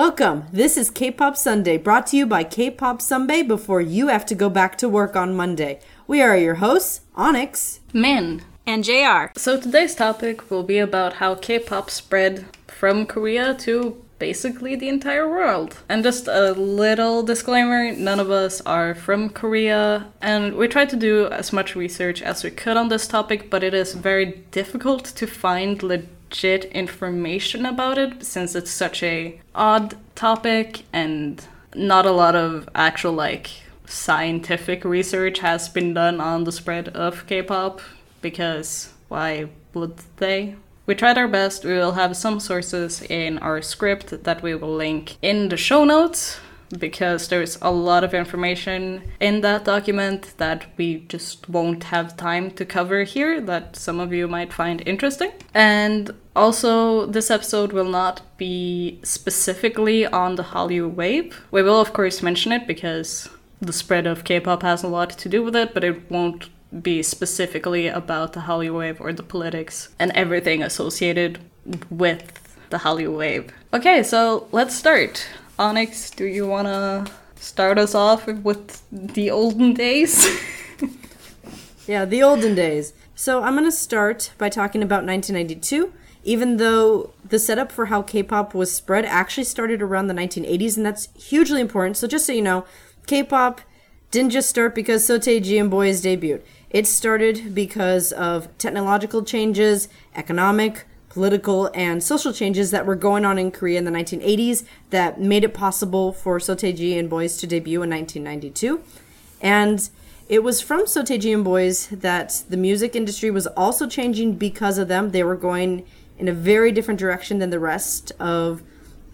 Welcome. This is K-Pop Sunday, brought to you by K-Pop Sunday before you have to go back to work on Monday. We are your hosts, Onyx, Min, and JR. So today's topic will be about how K-pop spread from Korea to basically the entire world. And just a little disclaimer none of us are from Korea, and we tried to do as much research as we could on this topic, but it is very difficult to find legit information about it since it's such a odd topic and not a lot of actual like scientific research has been done on the spread of K-pop because why would they? We tried our best. We will have some sources in our script that we will link in the show notes because there's a lot of information in that document that we just won't have time to cover here that some of you might find interesting. And also, this episode will not be specifically on the Hallyu wave. We will, of course, mention it because the spread of K pop has a lot to do with it, but it won't be specifically about the Hallyu wave or the politics and everything associated with the Hallyu wave. Okay, so let's start. Onyx, do you want to start us off with the olden days? yeah, the olden days. So I'm going to start by talking about 1992, even though the setup for how K-pop was spread actually started around the 1980s, and that's hugely important. So just so you know, K-pop didn't just start because Seo and Boys debuted. It started because of technological changes, economic, political, and social changes that were going on in Korea in the 1980s that made it possible for Seo and Boys to debut in 1992. And it was from Seo and Boys that the music industry was also changing because of them. They were going in a very different direction than the rest of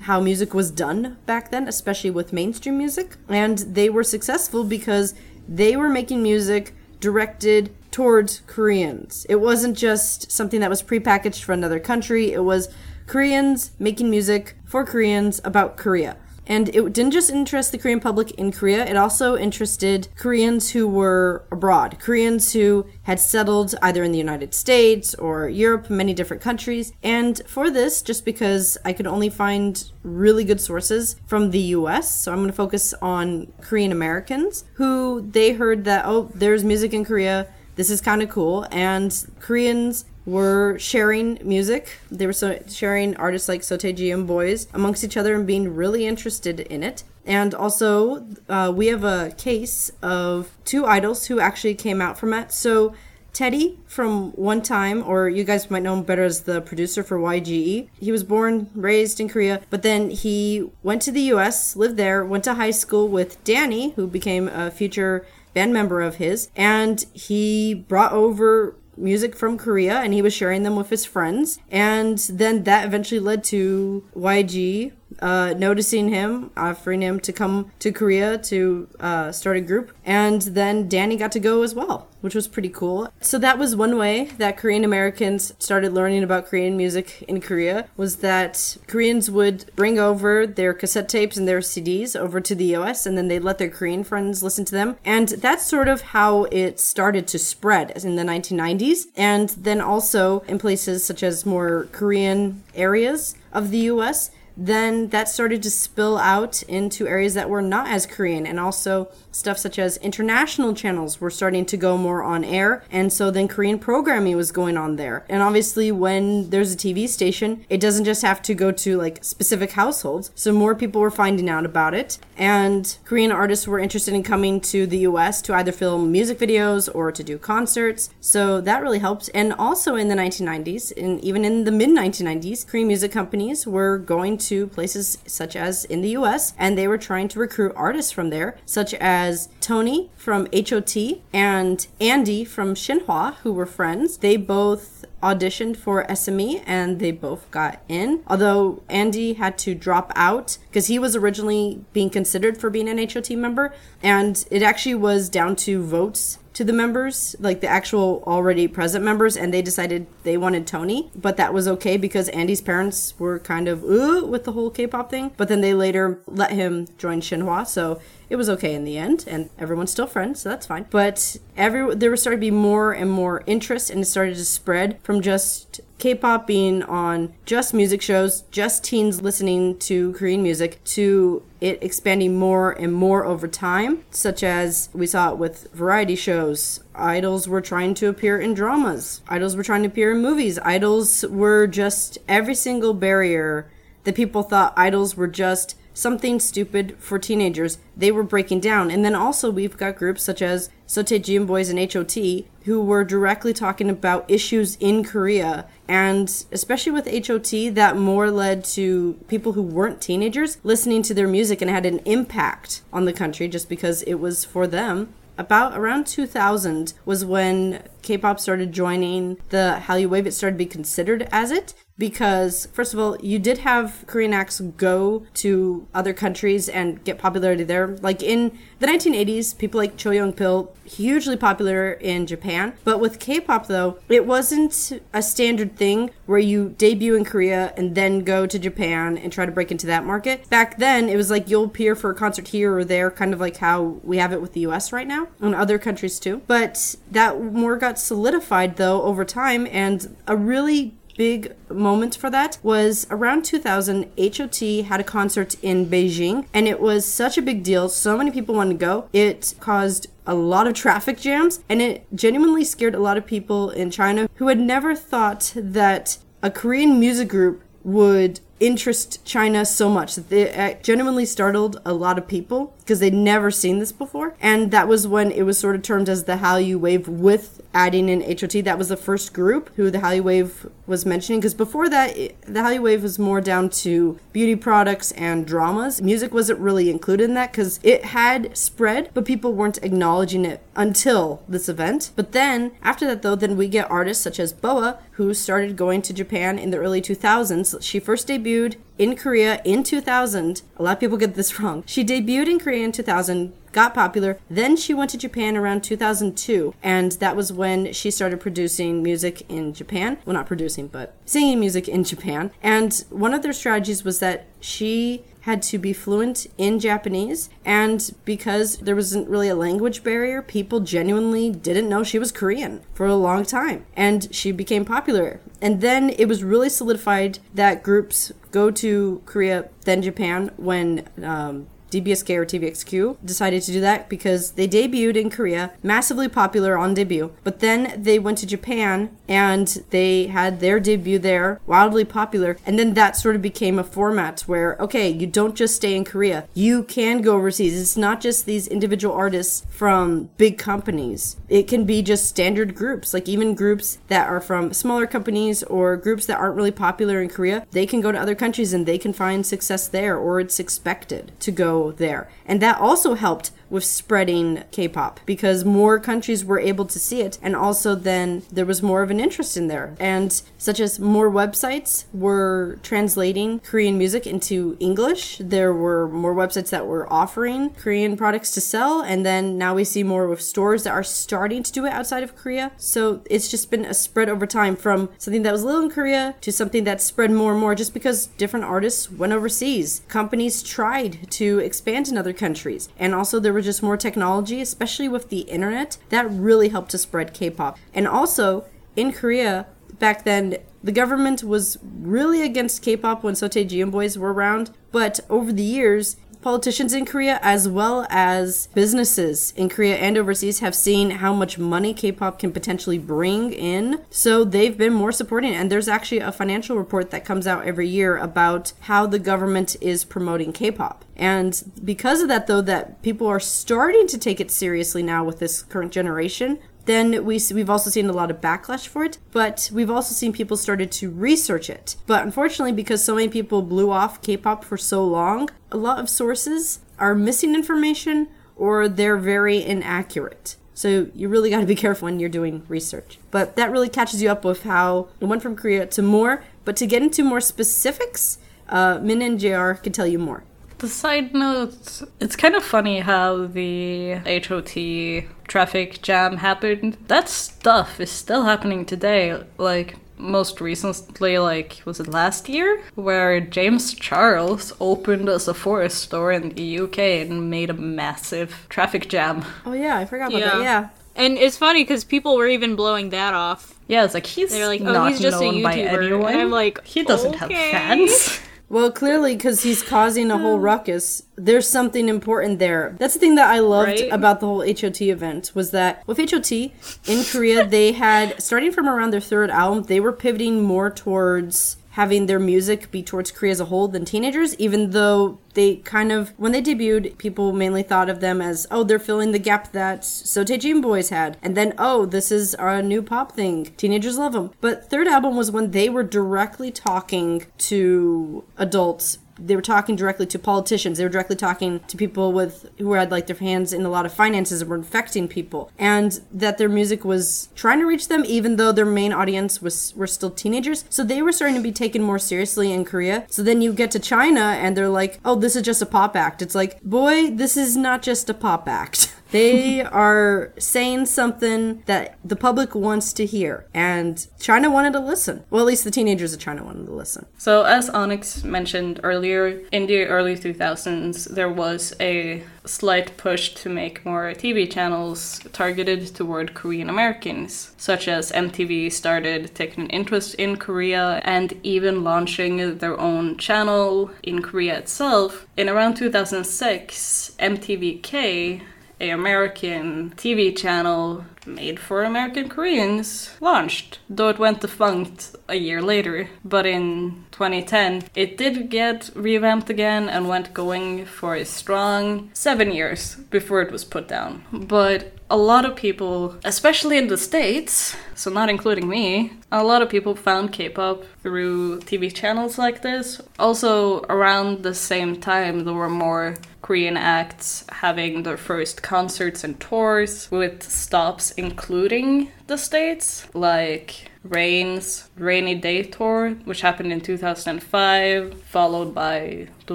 how music was done back then, especially with mainstream music. And they were successful because they were making music directed towards Koreans. It wasn't just something that was prepackaged for another country, it was Koreans making music for Koreans about Korea. And it didn't just interest the Korean public in Korea, it also interested Koreans who were abroad, Koreans who had settled either in the United States or Europe, many different countries. And for this, just because I could only find really good sources from the US, so I'm going to focus on Korean Americans who they heard that, oh, there's music in Korea. This is kind of cool. And Koreans were sharing music. They were so sharing artists like Seo and Boys amongst each other and being really interested in it. And also, uh, we have a case of two idols who actually came out from it. So, Teddy from 1TYM, or you guys might know him better as the producer for YGE. He was born, raised in Korea, but then he went to the US, lived there, went to high school with Danny, who became a future band member of his, and he brought over music from Korea and he was sharing them with his friends. And then that eventually led to YG uh, noticing him, offering him to come to Korea to uh, start a group. And then Danny got to go as well, which was pretty cool. So that was one way that Korean Americans started learning about Korean music in Korea was that Koreans would bring over their cassette tapes and their CDs over to the US and then they'd let their Korean friends listen to them. And that's sort of how it started to spread in the 1990s. And then also in places such as more Korean areas of the US, then that started to spill out into areas that were not as Korean and also stuff such as international channels were starting to go more on air and so then Korean programming was going on there. And obviously when there's a TV station, it doesn't just have to go to like specific households. So more people were finding out about it and Korean artists were interested in coming to the US to either film music videos or to do concerts. So that really helped. And also in the 1990s and even in the mid 1990s, Korean music companies were going to places such as in the US, and they were trying to recruit artists from there, such as Tony from HOT and Andy from Shinhwa, who were friends. They both auditioned for SME and they both got in. Although Andy had to drop out because he was originally being considered for being an HOT member, and it actually was down to votes to the members, like the actual already present members, and they decided they wanted Tony. But that was okay because Andy's parents were kind of ooh with the whole K-pop thing. But then they later let him join Shinhwa, so it was okay in the end, and everyone's still friends, so that's fine. But every there was starting to be more and more interest, and it started to spread from just K-pop being on just music shows, just teens listening to Korean music, to it expanding more and more over time, such as we saw it with variety shows. Idols were trying to appear in dramas. Idols were trying to appear in movies. Idols were just every single barrier that people thought idols were just something stupid for teenagers, they were breaking down. And then also we've got groups such as Seo Boys and HOT who were directly talking about issues in Korea. And especially with HOT, that more led to people who weren't teenagers listening to their music and had an impact on the country just because it was for them about around 2000 was when K-pop started joining the Hallyu Wave. It started to be considered as it because first of all you did have korean acts go to other countries and get popularity there. Like in the 1980s people like cho young pil hugely popular in japan. But with k-pop though it wasn't a standard thing where you debut in korea and then go to japan and try to break into that market. Back then it was like you'll appear for a concert here or there kind of like how we have it with the us right now and other countries too. But that more got solidified though over time and a really big moment for that was around 2000 hot had a concert in beijing and it was such a big deal. So many people wanted to go. It caused a lot of traffic jams and it genuinely scared a lot of people in china who had never thought that a korean music group would interest China so much that it uh, genuinely startled a lot of people because they'd never seen this before. And that was when it was sort of termed as the Hallyu Wave with adding in HOT. That was the first group who the Hallyu Wave was mentioning because before that, the Hallyu Wave was more down to beauty products and dramas. Music wasn't really included in that because it had spread, but people weren't acknowledging it until this event. But then, after that though, then we get artists such as Boa who started going to Japan in the early 2000s. She first debuted debuted in Korea in 2000. A lot of people get this wrong. She debuted in Korea in 2000, got popular. Then she went to Japan around 2002, and that was when she started producing music in Japan. Well, not producing, but singing music in Japan. And one of their strategies was that she had to be fluent in Japanese. And because there wasn't really a language barrier, people genuinely didn't know she was Korean for a long time. And she became popular. And then it was really solidified that groups go to Korea, then Japan, when um, DBSK or TVXQ decided to do that because they debuted in Korea, massively popular on debut. But then they went to Japan and they had their debut there, wildly popular. And then that sort of became a format where, okay, you don't just stay in Korea, you can go overseas. It's not just these individual artists from big companies, it can be just standard groups, like even groups that are from smaller companies or groups that aren't really popular in Korea. They can go to other countries and they can find success there, or it's expected to go there. And that also helped with spreading K-pop because more countries were able to see it and also then there was more of an interest in there. And such as more websites were translating Korean music into English there were more websites that were offering Korean products to sell and then now we see more with stores that are starting to do it outside of Korea. So it's just been a spread over time from something that was little in Korea to something that spread more and more just because different artists went overseas. Companies tried to expand in other countries and also there was just more technology, especially with the internet, that really helped to spread K pop. And also, in Korea, back then, the government was really against K pop when Seo Boys were around, but over the years, Politicians in Korea, as well as businesses in Korea and overseas, have seen how much money K pop can potentially bring in. So they've been more supporting. And there's actually a financial report that comes out every year about how the government is promoting K pop. And because of that, though, that people are starting to take it seriously now with this current generation, then we we've also seen a lot of backlash for it, but we've also seen people started to research it. But unfortunately, because so many people blew off K-pop for so long, a lot of sources are missing information or they're very inaccurate. So you really got to be careful when you're doing research. But that really catches you up with how it went from Korea to more. But to get into more specifics, uh, Min and JR can tell you more. The side note, it's kind of funny how the HOT traffic jam happened. That stuff is still happening today. Like, most recently, like, was it last year? Where James Charles opened a Sephora store in the UK and made a massive traffic jam. Oh, yeah, I forgot about yeah. that. Yeah. And it's funny because people were even blowing that off. Yeah, it's like he's They're like, oh, not he's just a known by YouTuber. anyone. And I'm like, he doesn't okay. have fans. Well, clearly, because he's causing a whole ruckus, there's something important there. That's the thing that I loved Right? about the whole HOT event was that with HOT in Korea, they had starting from around their third album, they were pivoting more towards having their music be towards Korea as a whole than teenagers, even though they kind of when they debuted, people mainly thought of them as oh they're filling the gap that Seo Taiji and Boys had, and then oh this is a new pop thing, teenagers love them. But third album was when they were directly talking to adults they were talking directly to politicians. They were directly talking to people with who had like their hands in a lot of finances and were infecting people, and that their music was trying to reach them, even though their main audience was were still teenagers. So they were starting to be taken more seriously in Korea. So then you get to China, and they're like, "Oh, this is just a pop act." It's like, boy, this is not just a pop act. They are saying something that the public wants to hear, and China wanted to listen. Well, at least the teenagers of China wanted to listen. So, as Onyx mentioned earlier, in the early 2000s, there was a slight push to make more TV channels targeted toward Korean Americans, such as MTV started taking an interest in Korea and even launching their own channel in Korea itself. In around 2006, MTVK a American TV channel made for American Koreans launched, though it went defunct a year later. But in 2010, it did get revamped again and went going for a strong seven years before it was put down. But a lot of people, especially in the States, so not including me, a lot of people found K pop through TV channels like this. Also, around the same time, there were more Korean acts having their first concerts and tours with stops including the States, like Rain's Rainy Day Tour, which happened in 2005, followed by the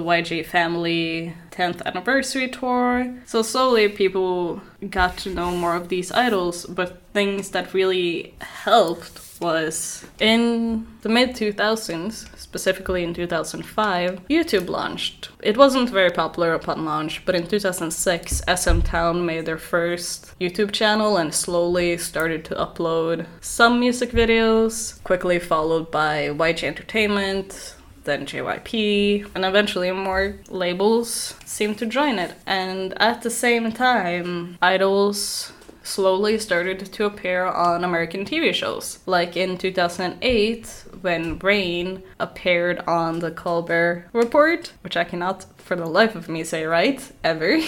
YG Family 10th Anniversary Tour. So slowly people got to know more of these idols, but things that really helped was in the mid 2000s, specifically in 2005, YouTube launched. It wasn't very popular upon launch, but in 2006, SM Town made their first YouTube channel and slowly started to upload some music videos, quickly followed by YG Entertainment, then JYP, and eventually more labels seemed to join it. And at the same time, idols slowly started to appear on American TV shows. Like in 2008, when Rain appeared on the Colbert Report, which I cannot for the life of me say right, ever.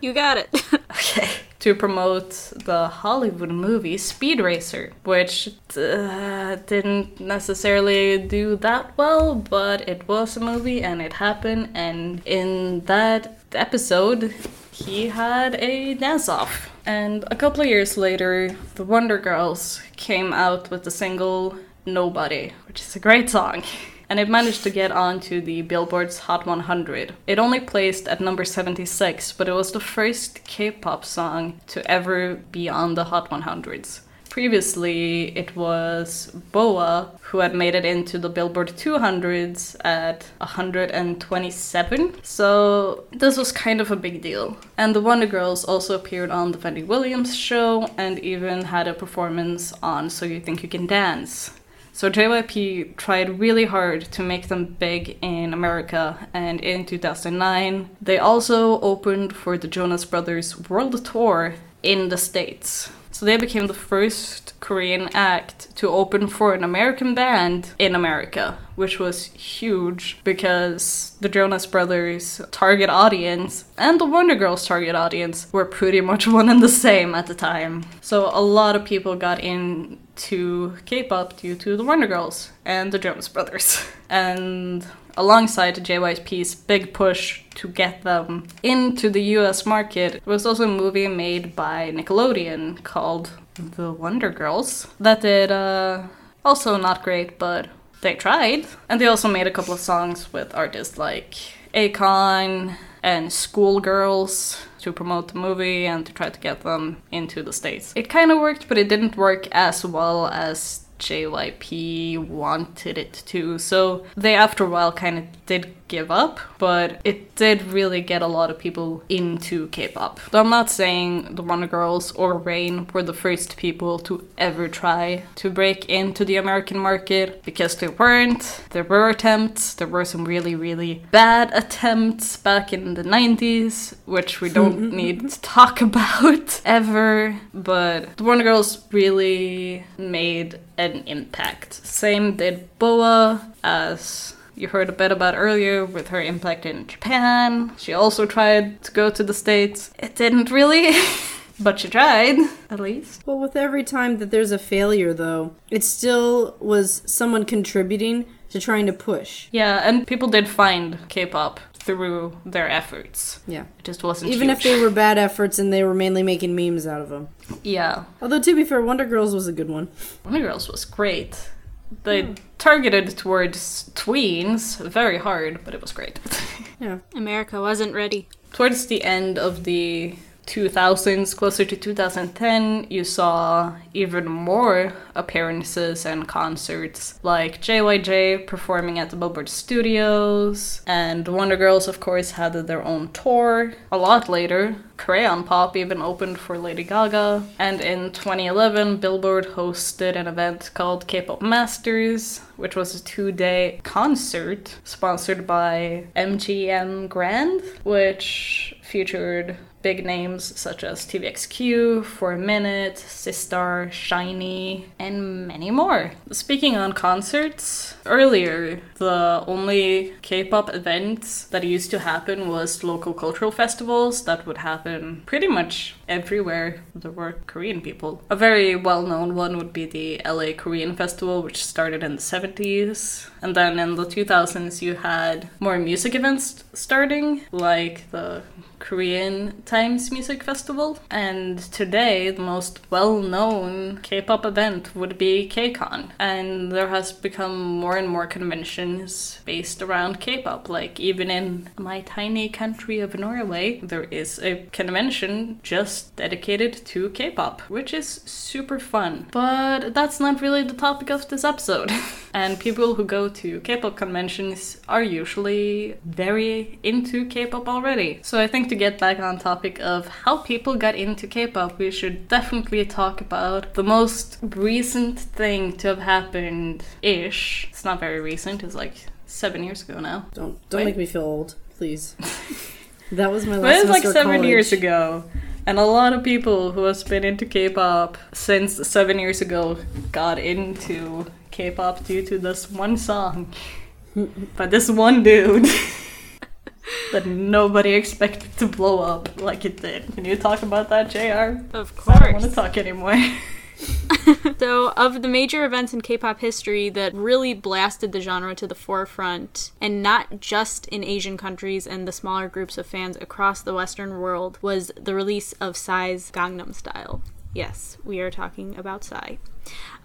You got it. okay. To promote the Hollywood movie Speed Racer, which uh, didn't necessarily do that well, but it was a movie and it happened. And in that episode, he had a dance off. And a couple of years later, the Wonder Girls came out with the single Nobody, which is a great song. And it managed to get onto the Billboard's Hot 100. It only placed at number 76, but it was the first K pop song to ever be on the Hot 100s. Previously, it was Boa who had made it into the Billboard 200s at 127. So this was kind of a big deal. And the Wonder Girls also appeared on the Wendy Williams show and even had a performance on So You Think You Can Dance. So JYP tried really hard to make them big in America, and in 2009, they also opened for the Jonas Brothers World Tour in the States. So they became the first Korean act to open for an American band in America, which was huge because the Jonas Brothers' target audience and the Wonder Girls' target audience were pretty much one and the same at the time. So a lot of people got into K-pop due to the Wonder Girls and the Jonas Brothers. And alongside JYP's big push to get them into the US market, there was also a movie made by Nickelodeon called The Wonder Girls that did uh, also not great, but they tried. And they also made a couple of songs with artists like Akon and Schoolgirls to promote the movie and to try to get them into the States. It kind of worked, but it didn't work as well as JYP wanted it to. So they, after a while, kind of did give up, but it did really get a lot of people into K-pop. Though I'm not saying the Wonder Girls or Rain were the first people to ever try to break into the American market because they weren't. There were attempts. There were some really really bad attempts back in the 90s, which we don't need to talk about ever, but the Wonder Girls really made an impact. Same did Boa as you heard a bit about earlier with her impact in Japan. She also tried to go to the States. It didn't really, but she tried, at least. Well, with every time that there's a failure, though, it still was someone contributing to trying to push. Yeah, and people did find K pop through their efforts. Yeah. It just wasn't Even if they were bad efforts and they were mainly making memes out of them. Yeah. Although, to be fair, Wonder Girls was a good one. Wonder Girls was great. They hmm. targeted towards tweens very hard, but it was great. Yeah. America wasn't ready. towards the end of the 2000s, closer to 2010, you saw even more appearances and concerts, like JYJ performing at the Billboard Studios, and Wonder Girls, of course, had their own tour. A lot later, Crayon Pop even opened for Lady Gaga, and in 2011, Billboard hosted an event called K-pop Masters, which was a two-day concert sponsored by MGM Grand, which featured big names such as TVXQ, For a Minute, Sistar, SHINee, and many more. Speaking on concerts, earlier the only K-pop events that used to happen was local cultural festivals that would happen pretty much everywhere there were Korean people. A very well-known one would be the LA Korean Festival, which started in the 70s. And then in the 2000s, you had more music events starting, like the Korean Times Music Festival. And today, the most well known K pop event would be KCON. And there has become more and more conventions based around K pop. Like, even in my tiny country of Norway, there is a convention just dedicated to K pop, which is super fun. But that's not really the topic of this episode. and people who go to K pop conventions are usually very into K pop already. So I think to get back on topic of how people got into K-pop, we should definitely talk about the most recent thing to have happened ish. It's not very recent, it's like seven years ago now. Don't don't Wait. make me feel old, please. that was my last But it's like seven years ago. And a lot of people who have been into K-pop since seven years ago got into K-pop due to this one song by this one dude that nobody expected to blow up like it did. Can you talk about that, JR? Of course. I don't want to talk anymore. So, of the major events in K pop history that really blasted the genre to the forefront, and not just in Asian countries and the smaller groups of fans across the Western world, was the release of Psy's Gangnam Style. Yes, we are talking about Psy.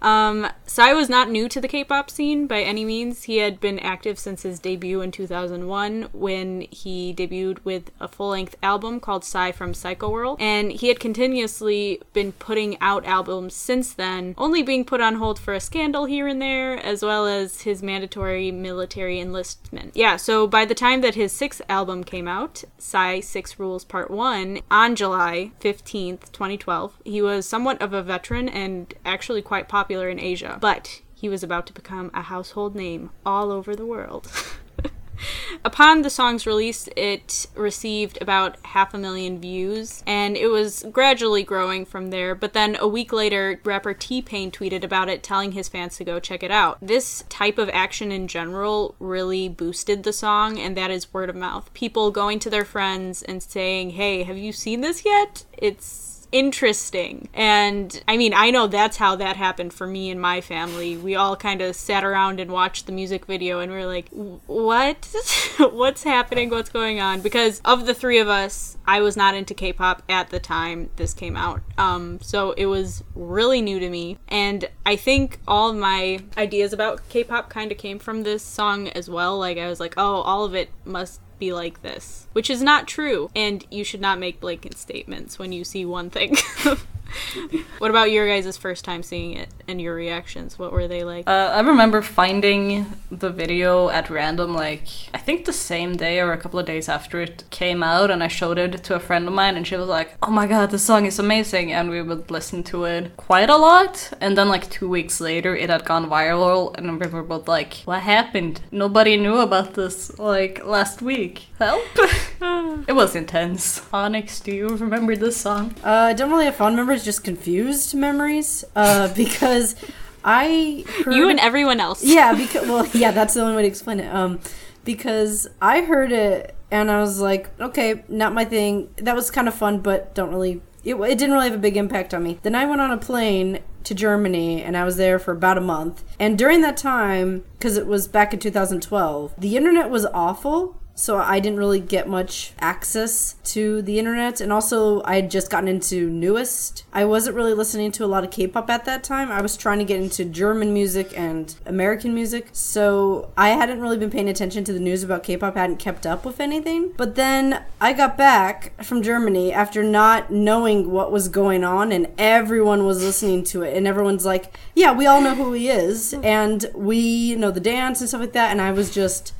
Um, Psy was not new to the K-pop scene by any means. He had been active since his debut in 2001 when he debuted with a full-length album called Psy from Psycho World, and he had continuously been putting out albums since then, only being put on hold for a scandal here and there, as well as his mandatory military enlistment. Yeah, so by the time that his sixth album came out, Psy Six Rules Part 1, on July 15th, 2012, he was somewhat of a veteran and actually quite popular in Asia, but he was about to become a household name all over the world. Upon the song's release, it received about half a million views, and it was gradually growing from there. But then a week later, rapper T Pain tweeted about it, telling his fans to go check it out. This type of action in general really boosted the song, and that is word of mouth. People going to their friends and saying, Hey, have you seen this yet? It's interesting. And I mean, I know that's how that happened for me and my family. We all kind of sat around and watched the music video and we are like, what? What's happening? What's going on? Because of the three of us, I was not into K pop at the time this came out. Um, so it was really new to me. And I think all my ideas about K pop kind of came from this song as well. Like, I was like, oh, all of it must be like this, which is not true. And you should not make blanket statements when you see one thing. what about your guys' first time seeing it and your reactions? What were they like? Uh, I remember finding the video at random, like, I think the same day or a couple of days after it came out, and I showed it to a friend of mine, and she was like, oh my god, this song is amazing, and we would listen to it quite a lot. And then, like, two weeks later, it had gone viral, and we were both like, what happened? Nobody knew about this, like, last week. Help? it was intense. Onyx, do you remember this song? Uh, I don't really have fond memories, just confused memories. Uh, because I heard you and everyone else. yeah, because well, yeah, that's the only way to explain it. Um, because I heard it and I was like, okay, not my thing. That was kind of fun, but don't really. It, it didn't really have a big impact on me. Then I went on a plane to Germany and I was there for about a month. And during that time, because it was back in 2012, the internet was awful. So I didn't really get much access to the internet. And also, I had just gotten into NU'EST. I wasn't really listening to a lot of K pop at that time. I was trying to get into German music and American music. So I hadn't really been paying attention to the news about K pop, hadn't kept up with anything. But then I got back from Germany after not knowing what was going on, and everyone was listening to it. And everyone's like, yeah, we all know who he is. And we know the dance and stuff like that. And I was just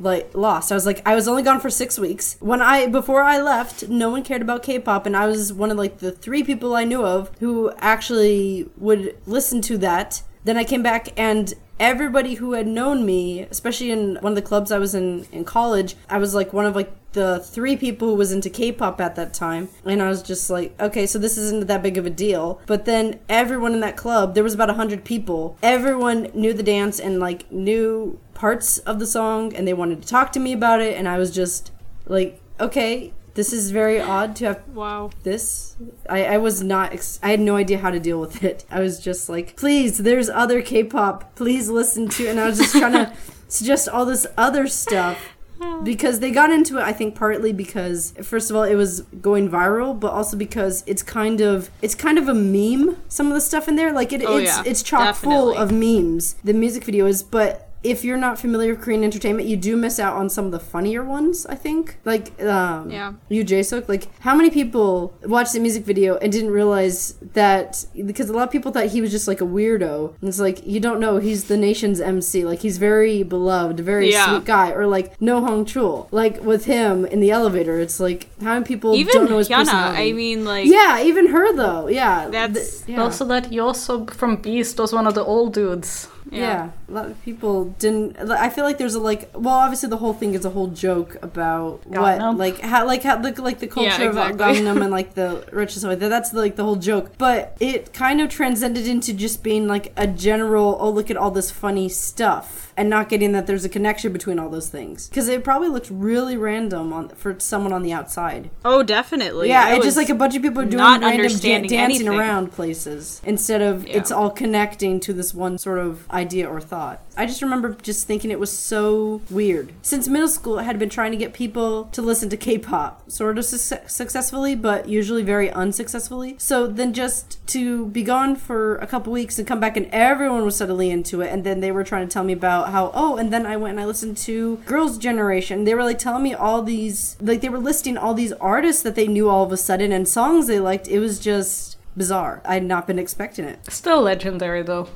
like lost. I was like I was only gone for 6 weeks. When I before I left, no one cared about K-pop and I was one of like the 3 people I knew of who actually would listen to that. Then I came back and everybody who had known me, especially in one of the clubs I was in in college, I was like one of like the three people who was into K-pop at that time, and I was just like, okay, so this isn't that big of a deal. But then everyone in that club, there was about a hundred people. Everyone knew the dance and like knew parts of the song, and they wanted to talk to me about it, and I was just like, okay. This is very odd to have Wow. this. I, I was not ex- i had no idea how to deal with it. I was just like please there's other k-pop. Please listen to and i was just trying to suggest all this other stuff because they got into it i think partly because first of all it was going viral but also because it's kind of it's kind of a meme some of the stuff in there. Like it, Oh, it's yeah, it's chock full of memes the music video is but if you're not familiar with Korean entertainment, you do miss out on some of the funnier ones. I think, like, um, Yeah. Yu Jae-suk. Like, how many people watched the music video and didn't realize that? Because a lot of people thought he was just like a weirdo. And it's like you don't know he's the nation's MC. Like, he's very beloved, very Yeah. sweet guy. Or like No Hong Chul. Like with him in the elevator, it's like how many people Even don't know his Hyuna, personality? I mean, like, yeah, even her though. Yeah, That's- th- yeah. Also, that Yoseob from Beast was one of the old dudes. Yeah. a lot of people didn't. I feel like there's a like. Well, obviously the whole thing is a whole joke about what, like how, like how, like, like the culture exactly. of Gangnam and like the rich and stuff like that. That's like the whole joke. But it kind of transcended into just being like a general. Oh, look at all this funny stuff, and not getting that there's a connection between all those things because it probably looked really random on for someone on the outside. oh, definitely. Yeah, It it's just like a bunch of people doing random jan- dancing anything. around places instead of Yeah. it's all connecting to this one sort of idea or thought. I just remember just thinking it was so weird. Since middle school, I had been trying to get people to listen to K-pop, sort of suc successfully, but usually very unsuccessfully. So then just to be gone for a couple weeks and come back and everyone was suddenly into it, and then they were trying to tell me about how oh, and then I went and I listened to Girls' Generation. They were like telling me all these, like they were listing all these artists that they knew all of a sudden and songs they liked. It was just bizarre. I had not been expecting it. Still legendary though.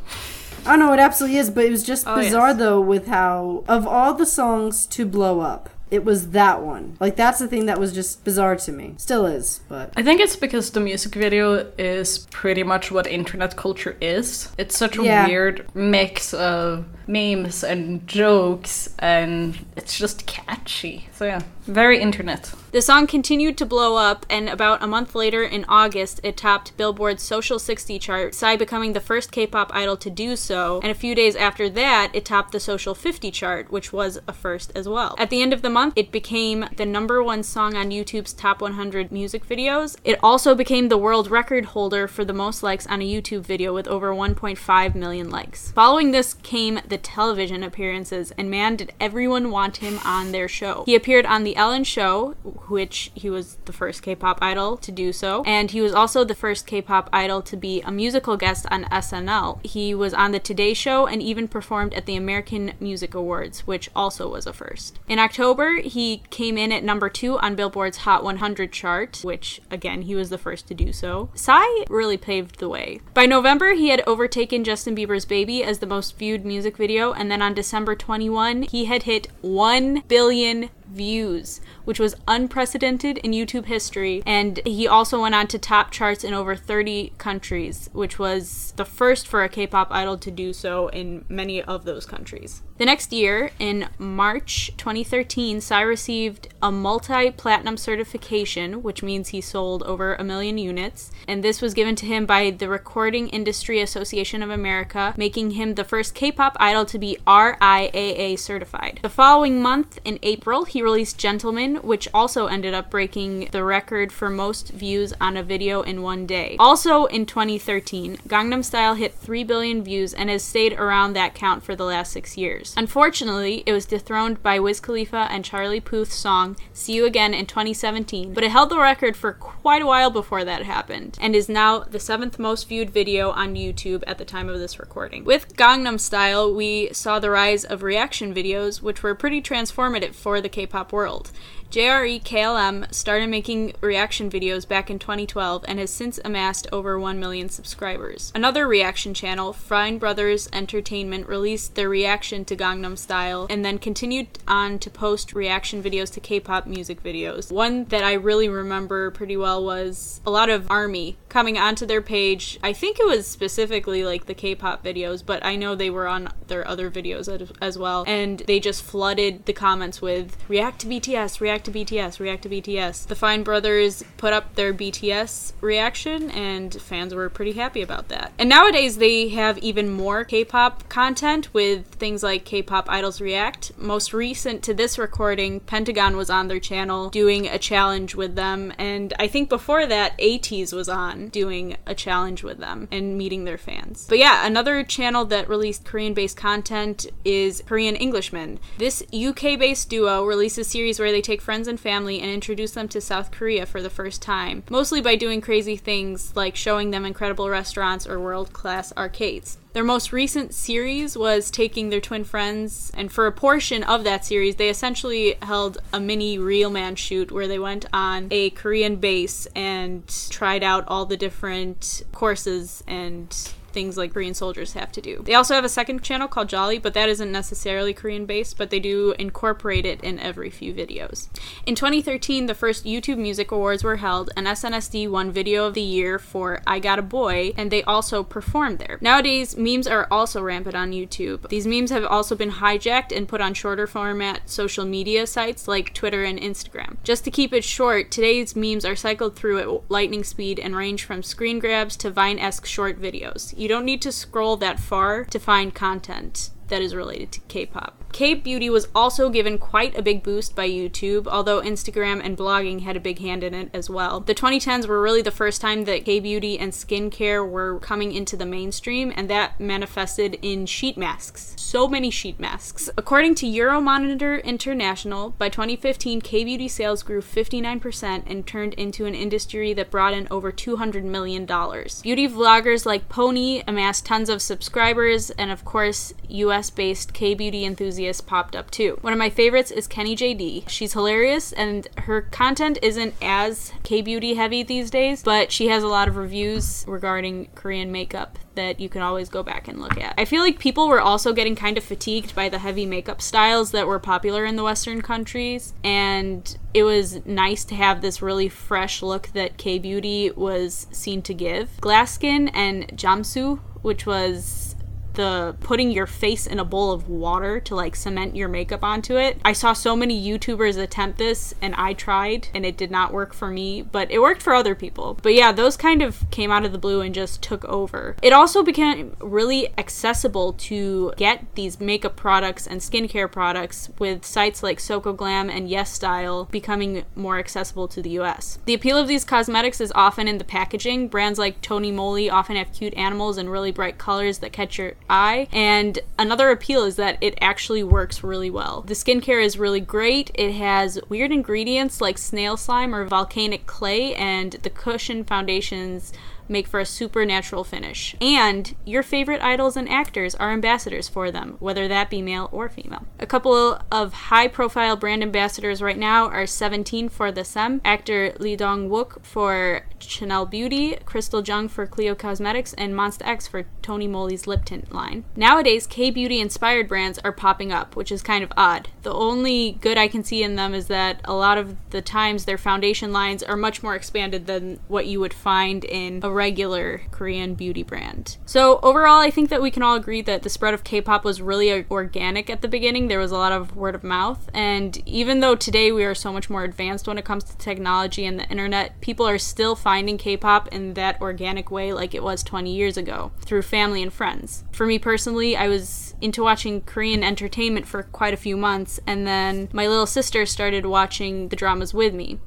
I don't know, it absolutely is, but it was just Oh, bizarre yes. though with how of all the songs to blow up, it was that one. Like that's the thing that was just bizarre to me. Still is, but I think it's because the music video is pretty much what internet culture is. It's such a Yeah. weird mix of memes and jokes, and it's just catchy. So yeah, very internet. The song continued to blow up, and about a month later, in August, it topped Billboard's Social 60 chart, Psy becoming the first K pop idol to do so. And a few days after that, it topped the Social 50 chart, which was a first as well. At the end of the month, it became the number one song on YouTube's top 100 music videos. It also became the world record holder for the most likes on a YouTube video with over 1.5 million likes. Following this came the television appearances, and man, did everyone want him on their show. He appeared appeared on The Ellen Show, which he was the first K pop idol to do so, and he was also the first K pop idol to be a musical guest on SNL. He was on The Today Show and even performed at the American Music Awards, which also was a first. In October, he came in at number two on Billboard's Hot 100 chart, which again, he was the first to do so. Psy really paved the way. By November, he had overtaken Justin Bieber's Baby as the most viewed music video, and then on December 21, he had hit 1 billion views, which was unprecedented in YouTube history. And he also went on to top charts in over 30 countries, which was the first for a K pop idol to do so in many of those countries. The next year, in March 2013, Psy received a multi platinum certification, which means he sold over a million units. And this was given to him by the Recording Industry Association of America, making him the first K pop idol to be RIAA certified. The following month, in April, he released Gentleman, which also ended up breaking the record for most views on a video in one day. Also in 2013, Gangnam Style hit 3 billion views and has stayed around that count for the last six years. Unfortunately, it was dethroned by Wiz Khalifa and Charlie Puth's song See You Again in 2017, but it held the record for quite a while before that happened, and is now the seventh most viewed video on YouTube at the time of this recording. With Gangnam Style, we saw the rise of reaction videos, which were pretty transformative for the K pop world. JREKML started making reaction videos back in 2012 and has since amassed over 1 million subscribers. Another reaction channel, Fine Brothers Entertainment, released their reaction to Gangnam Style and then continued on to post reaction videos to K pop music videos. One that I really remember pretty well was a lot of ARMY coming onto their page. I think it was specifically like the K pop videos, but I know they were on their other videos as well. And they just flooded the comments with react to BTS, react to BTS, react to BTS. The Fine Brothers put up their BTS reaction, and fans were pretty happy about that. And nowadays, they have even more K pop content with things like K pop Idols React. Most recent to this recording, Pentagon was on their channel doing a challenge with them, and I think before that, ATEEZ was on doing a challenge with them and meeting their fans. But yeah, another channel that released Korean based content is Korean Englishmen. This UK based duo released a series where they take friends and family and introduce them to South Korea for the first time, mostly by doing crazy things like showing them incredible restaurants or world class arcades. Their most recent series was taking their twin friends, and for a portion of that series, they essentially held a mini real man shoot where they went on a Korean base and tried out all the different courses and things like Korean soldiers have to do. They also have a second channel called Jolly, but that isn't necessarily Korean based, but they do incorporate it in every few videos. In 2013, the first YouTube Music Awards were held, and SNSD won Video of the Year for I Got a Boy, and they also performed there. Nowadays, memes are also rampant on YouTube. These memes have also been hijacked and put on shorter format social media sites like Twitter and Instagram. Just to keep it short, today's memes are cycled through at lightning speed and range from screen grabs to Vine esque short videos. You don't need to scroll that far to find content that is related to K pop. K beauty was also given quite a big boost by YouTube, although Instagram and blogging had a big hand in it as well. The 2010s were really the first time that K beauty and skincare were coming into the mainstream, and that manifested in sheet masks. So many sheet masks. According to Euromonitor International, by 2015, K beauty sales grew 59% and turned into an industry that brought in over $200 million. Beauty vloggers like Pony amassed tons of subscribers, and of course, US based K beauty enthusiasts enthusiasts popped up too. One of my favorites is Kenny JD. She's hilarious and her content isn't as K beauty heavy these days, but she has a lot of reviews regarding Korean makeup that you can always go back and look at. I feel like people were also getting kind of fatigued by the heavy makeup styles that were popular in the Western countries, and it was nice to have this really fresh look that K Beauty was seen to give. Glasskin and Jamsu, which was the putting your face in a bowl of water to like cement your makeup onto it. I saw so many YouTubers attempt this and I tried and it did not work for me, but it worked for other people. But yeah, those kind of came out of the blue and just took over. It also became really accessible to get these makeup products and skincare products with sites like Sokoglam and Yes Style becoming more accessible to the US. The appeal of these cosmetics is often in the packaging. Brands like Tony Moly often have cute animals and really bright colors that catch your eye. And another appeal is that it actually works really well. The skincare is really great. It has weird ingredients like snail slime or volcanic clay, and the cushion foundations make for a supernatural finish. And your favorite idols and actors are ambassadors for them, whether that be male or female. A couple of high profile brand ambassadors right now are 17 for the SAEM, actor Lee Dong Wook for Chanel Beauty, Crystal Jung for Clio Cosmetics, and Monsta X for Tony Moly's lip tint line. Nowadays, K beauty inspired brands are popping up, which is kind of odd. The only good I can see in them is that a lot of the times their foundation lines are much more expanded than what you would find in a regular Korean beauty brand. So, overall, I think that we can all agree that the spread of K pop was really organic at the beginning. There was a lot of word of mouth, and even though today we are so much more advanced when it comes to technology and the internet, people are still finding K pop in that organic way like it was 20 years ago through family and friends. For me personally, I was into watching Korean entertainment for quite a few months, and then my little sister started watching the dramas with me.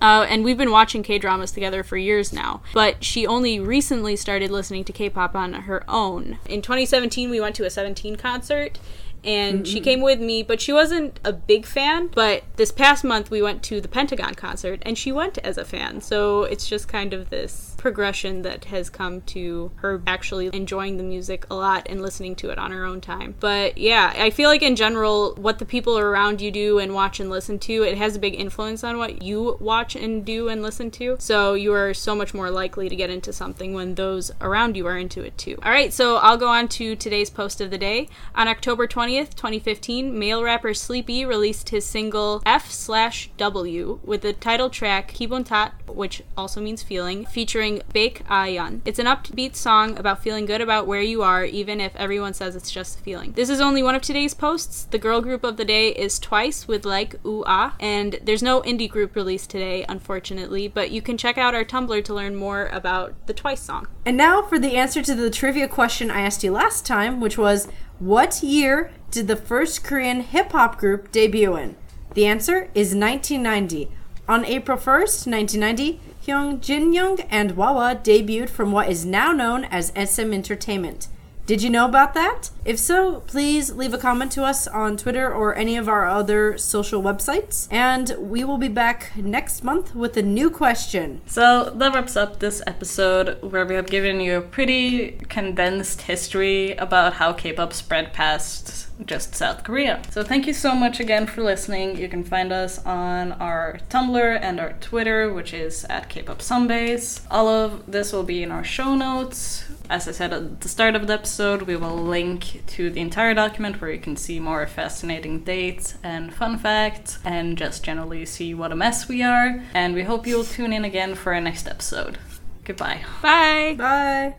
Uh, and we've been watching K dramas together for years now. But she only recently started listening to K pop on her own. In 2017, we went to a 17 concert. And she came with me, but she wasn't a big fan. But this past month, we went to the Pentagon concert, and she went as a fan. So it's just kind of this progression that has come to her actually enjoying the music a lot and listening to it on her own time. But yeah, I feel like in general, what the people around you do and watch and listen to, it has a big influence on what you watch and do and listen to. So you are so much more likely to get into something when those around you are into it too. All right, so I'll go on to today's post of the day. On October 20th, 2015, male rapper Sleepy released his single F slash W with the title track Kibun Tat, which also means feeling, featuring Baek A Yeon. It's an upbeat song about feeling good about where you are, even if everyone says it's just a feeling. This is only one of today's posts. The girl group of the day is Twice with like Ooh Ah, and there's no indie group released today, unfortunately, but you can check out our Tumblr to learn more about the Twice song. And now for the answer to the trivia question I asked you last time, which was what year did the first Korean hip hop group debut in? The answer is 1990. On April 1st, 1990, Hyun Jin Young and Wawa debuted from what is now known as SM Entertainment. Did you know about that? If so, please leave a comment to us on Twitter or any of our other social websites. And we will be back next month with a new question. So that wraps up this episode where we have given you a pretty condensed history about how K pop spread past just South Korea. So thank you so much again for listening. You can find us on our Tumblr and our Twitter, which is at K-pop Sunbase. All of this will be in our show notes. As I said at the start of the episode, we will link to the entire document where you can see more fascinating dates and fun facts and just generally see what a mess we are. And we hope you'll tune in again for our next episode. Goodbye. Bye! Bye.